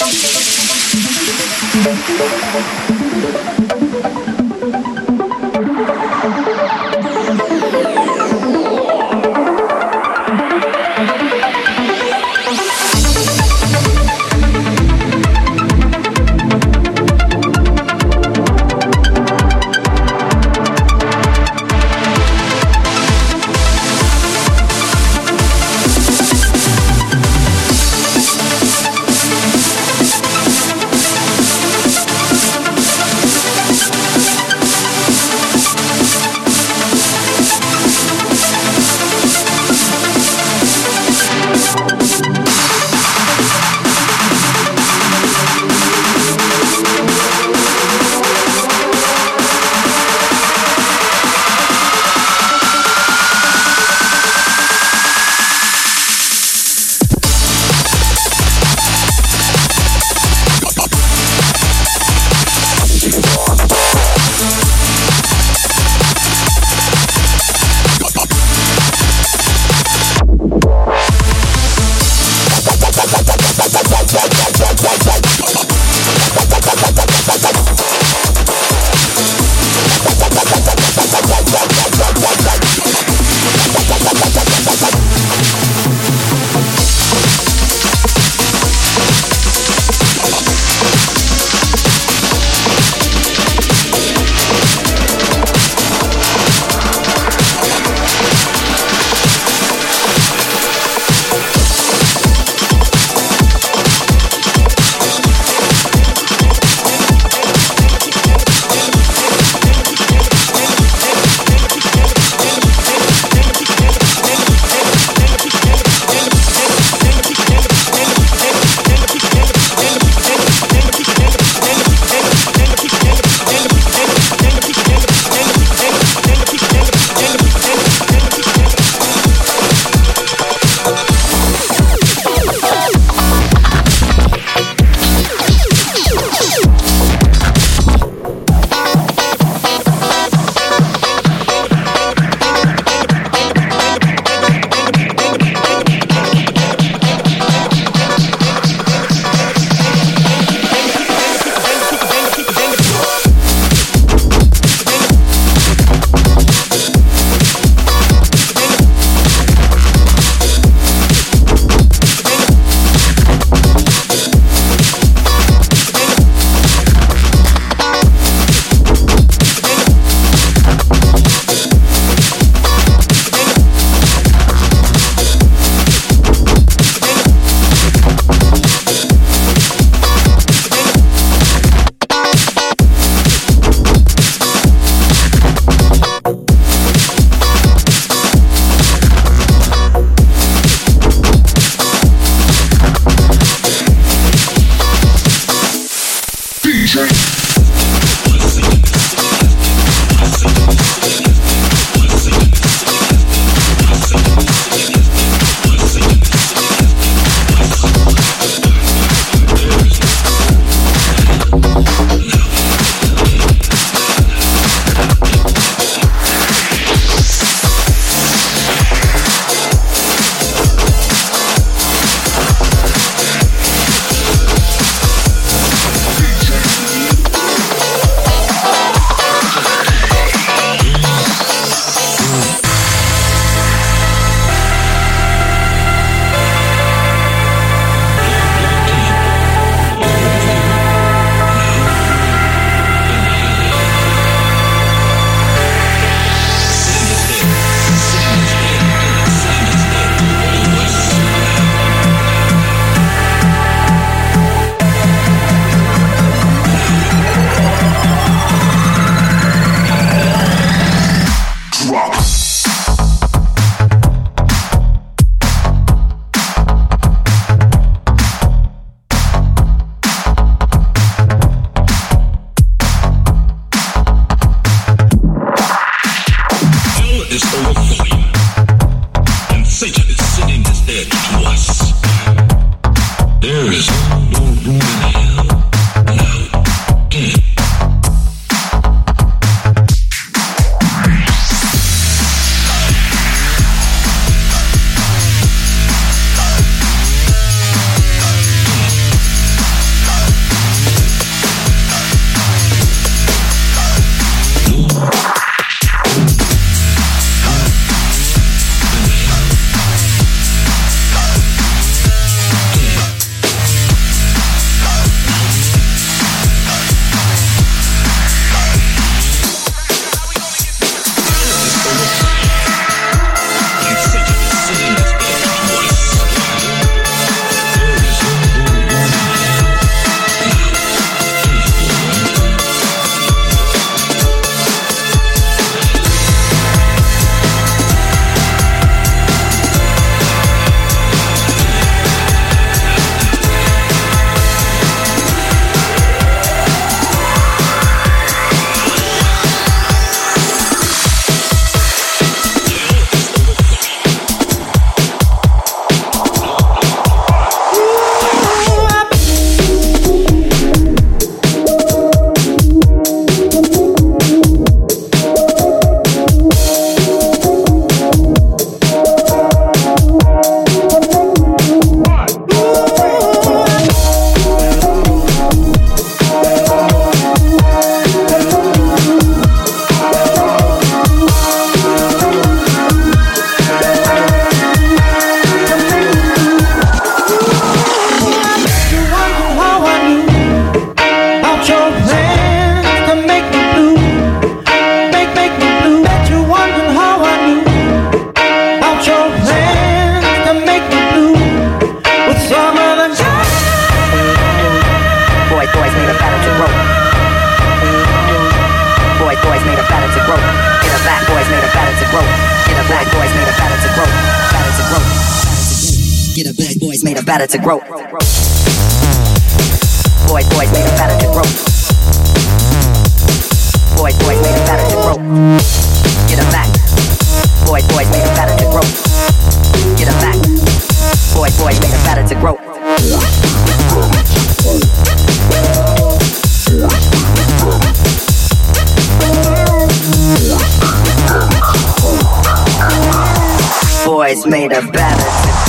Thank you.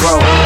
Grow.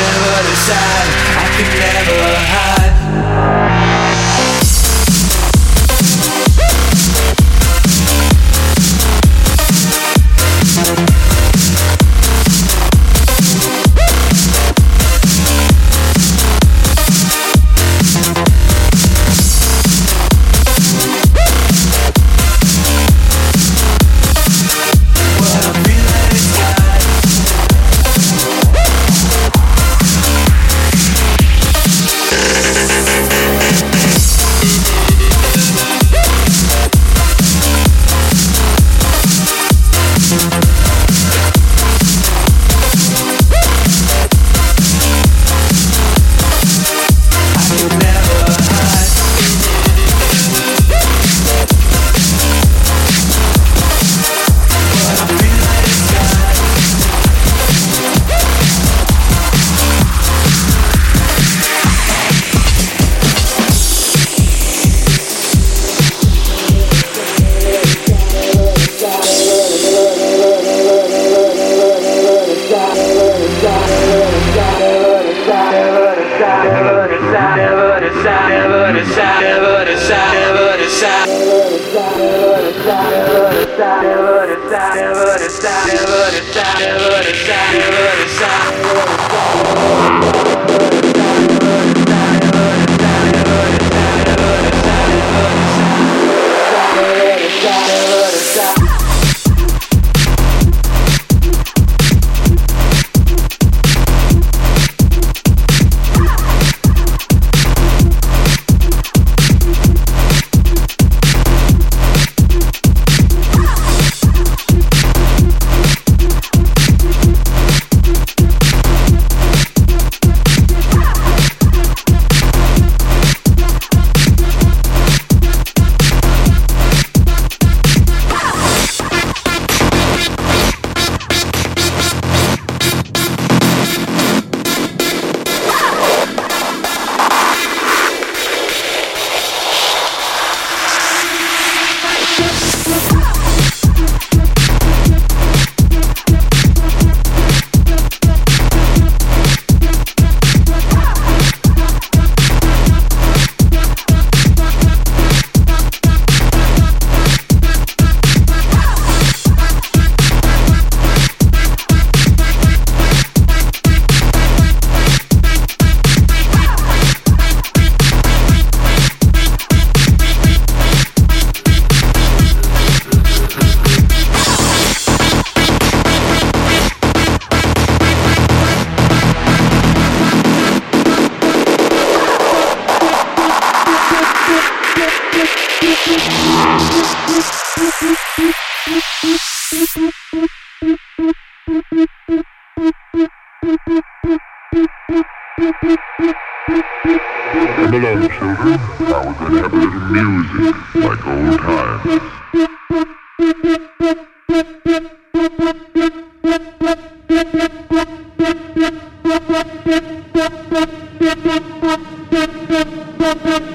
Never decide. I can never hide. Thank you.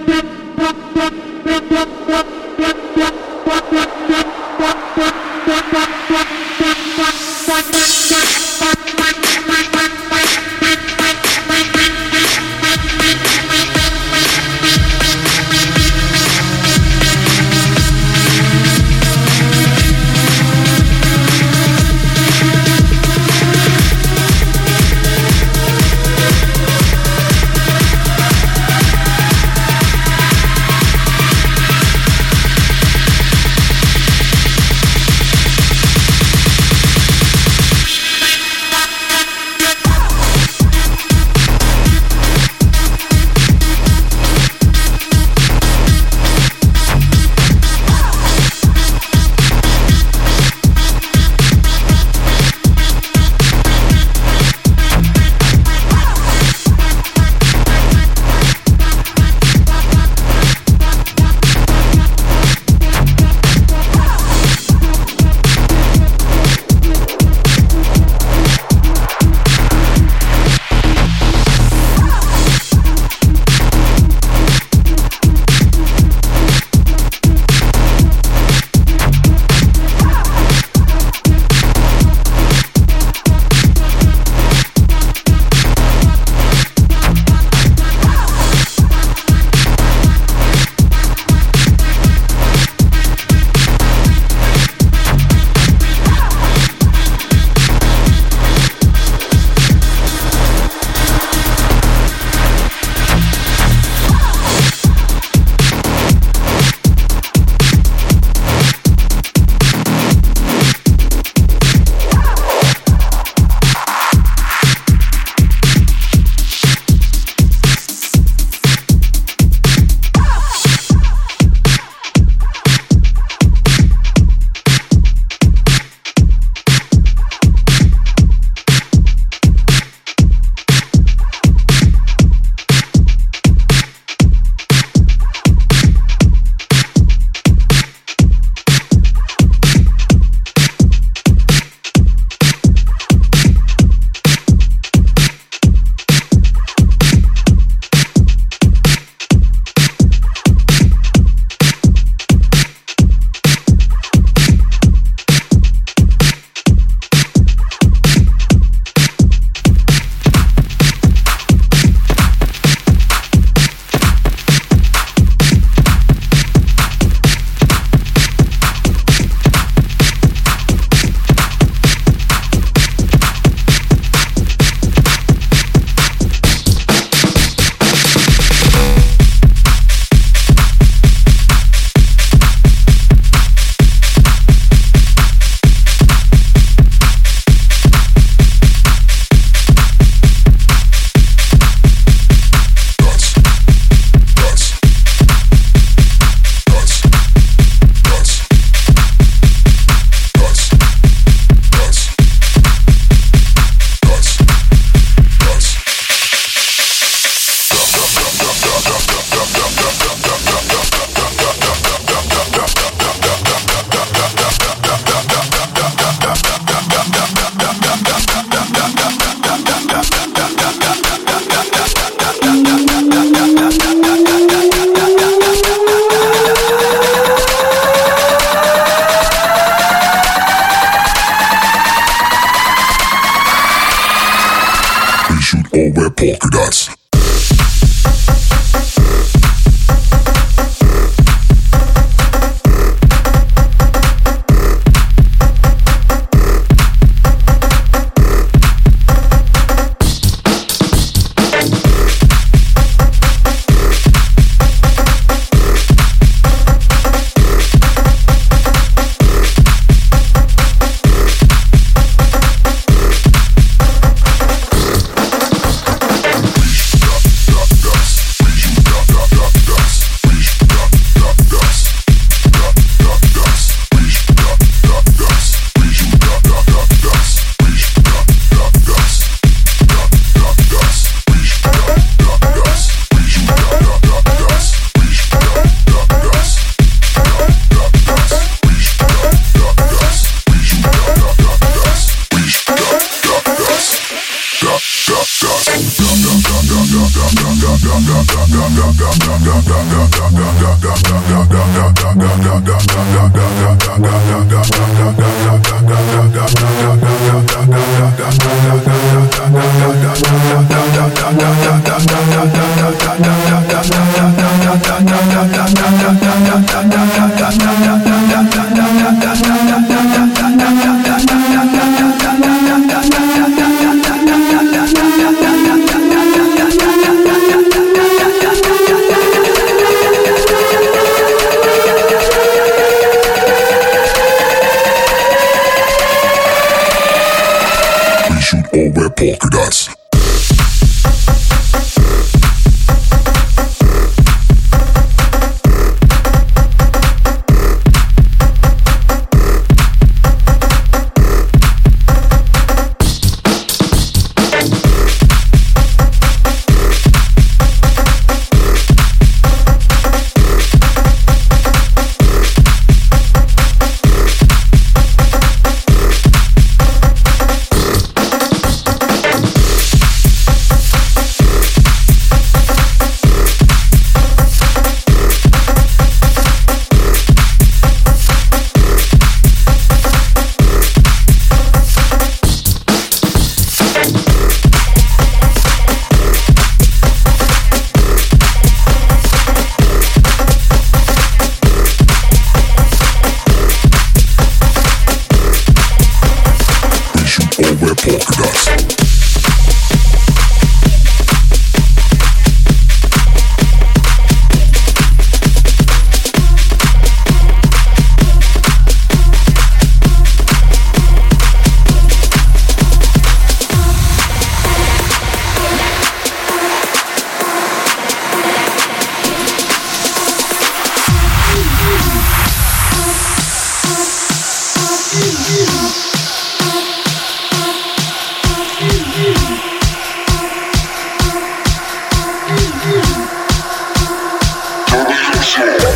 Revolution.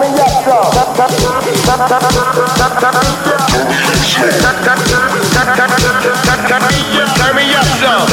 Turn me up, so.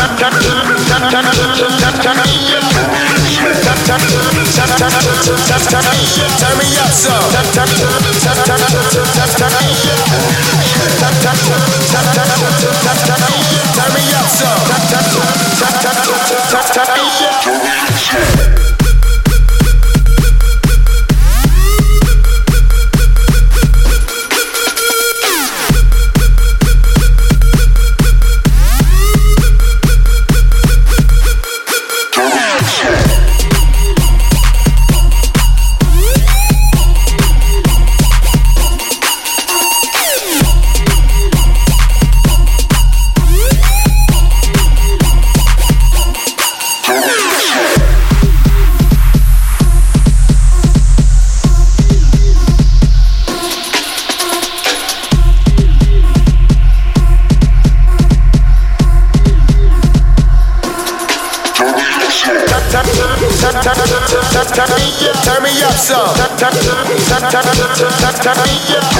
turn me up, turn me up So. Turn me up, turn me up, turn me up,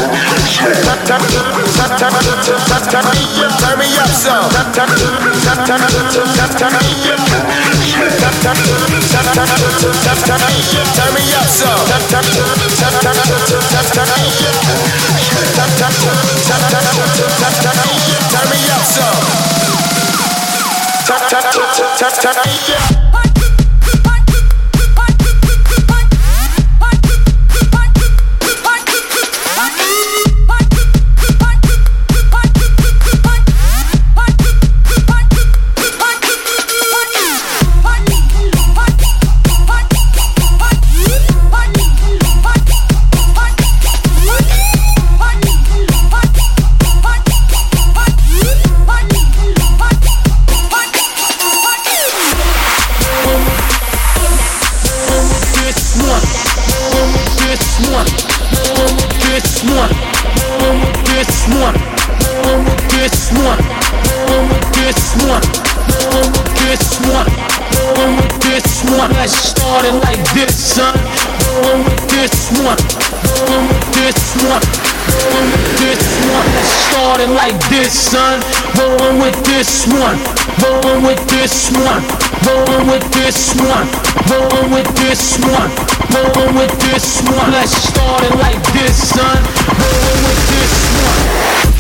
turn me up, turn me up some. Turn me up, turn me up, turn me up some. Turn me up some. one, with this one, on with this one. Let's start it like this, son. On with this one, on with this one. Rolling with this one, let's like this, son. Rolling with this one, rolling with this one, rolling with this one, rolling with this one. Let's start it like this, son. Rolling with this one.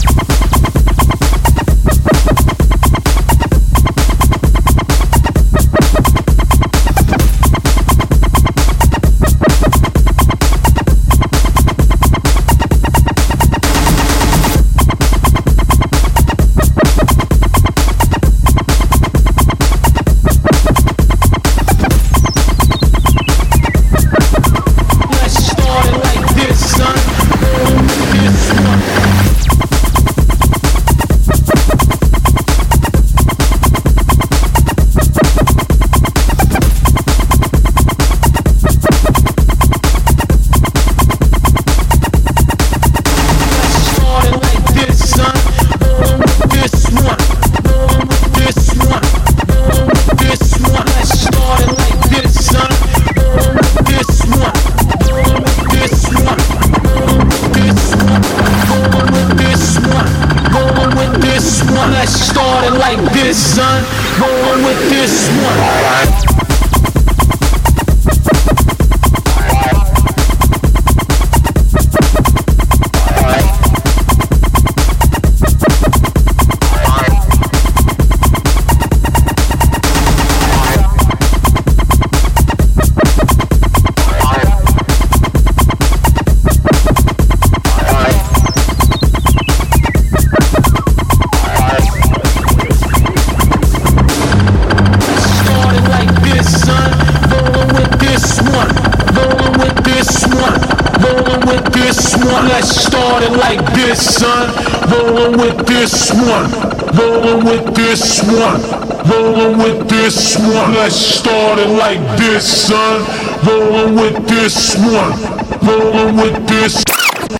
Rolling with this one. Let's start it like this, son. Rolling with this one. Rolling with this.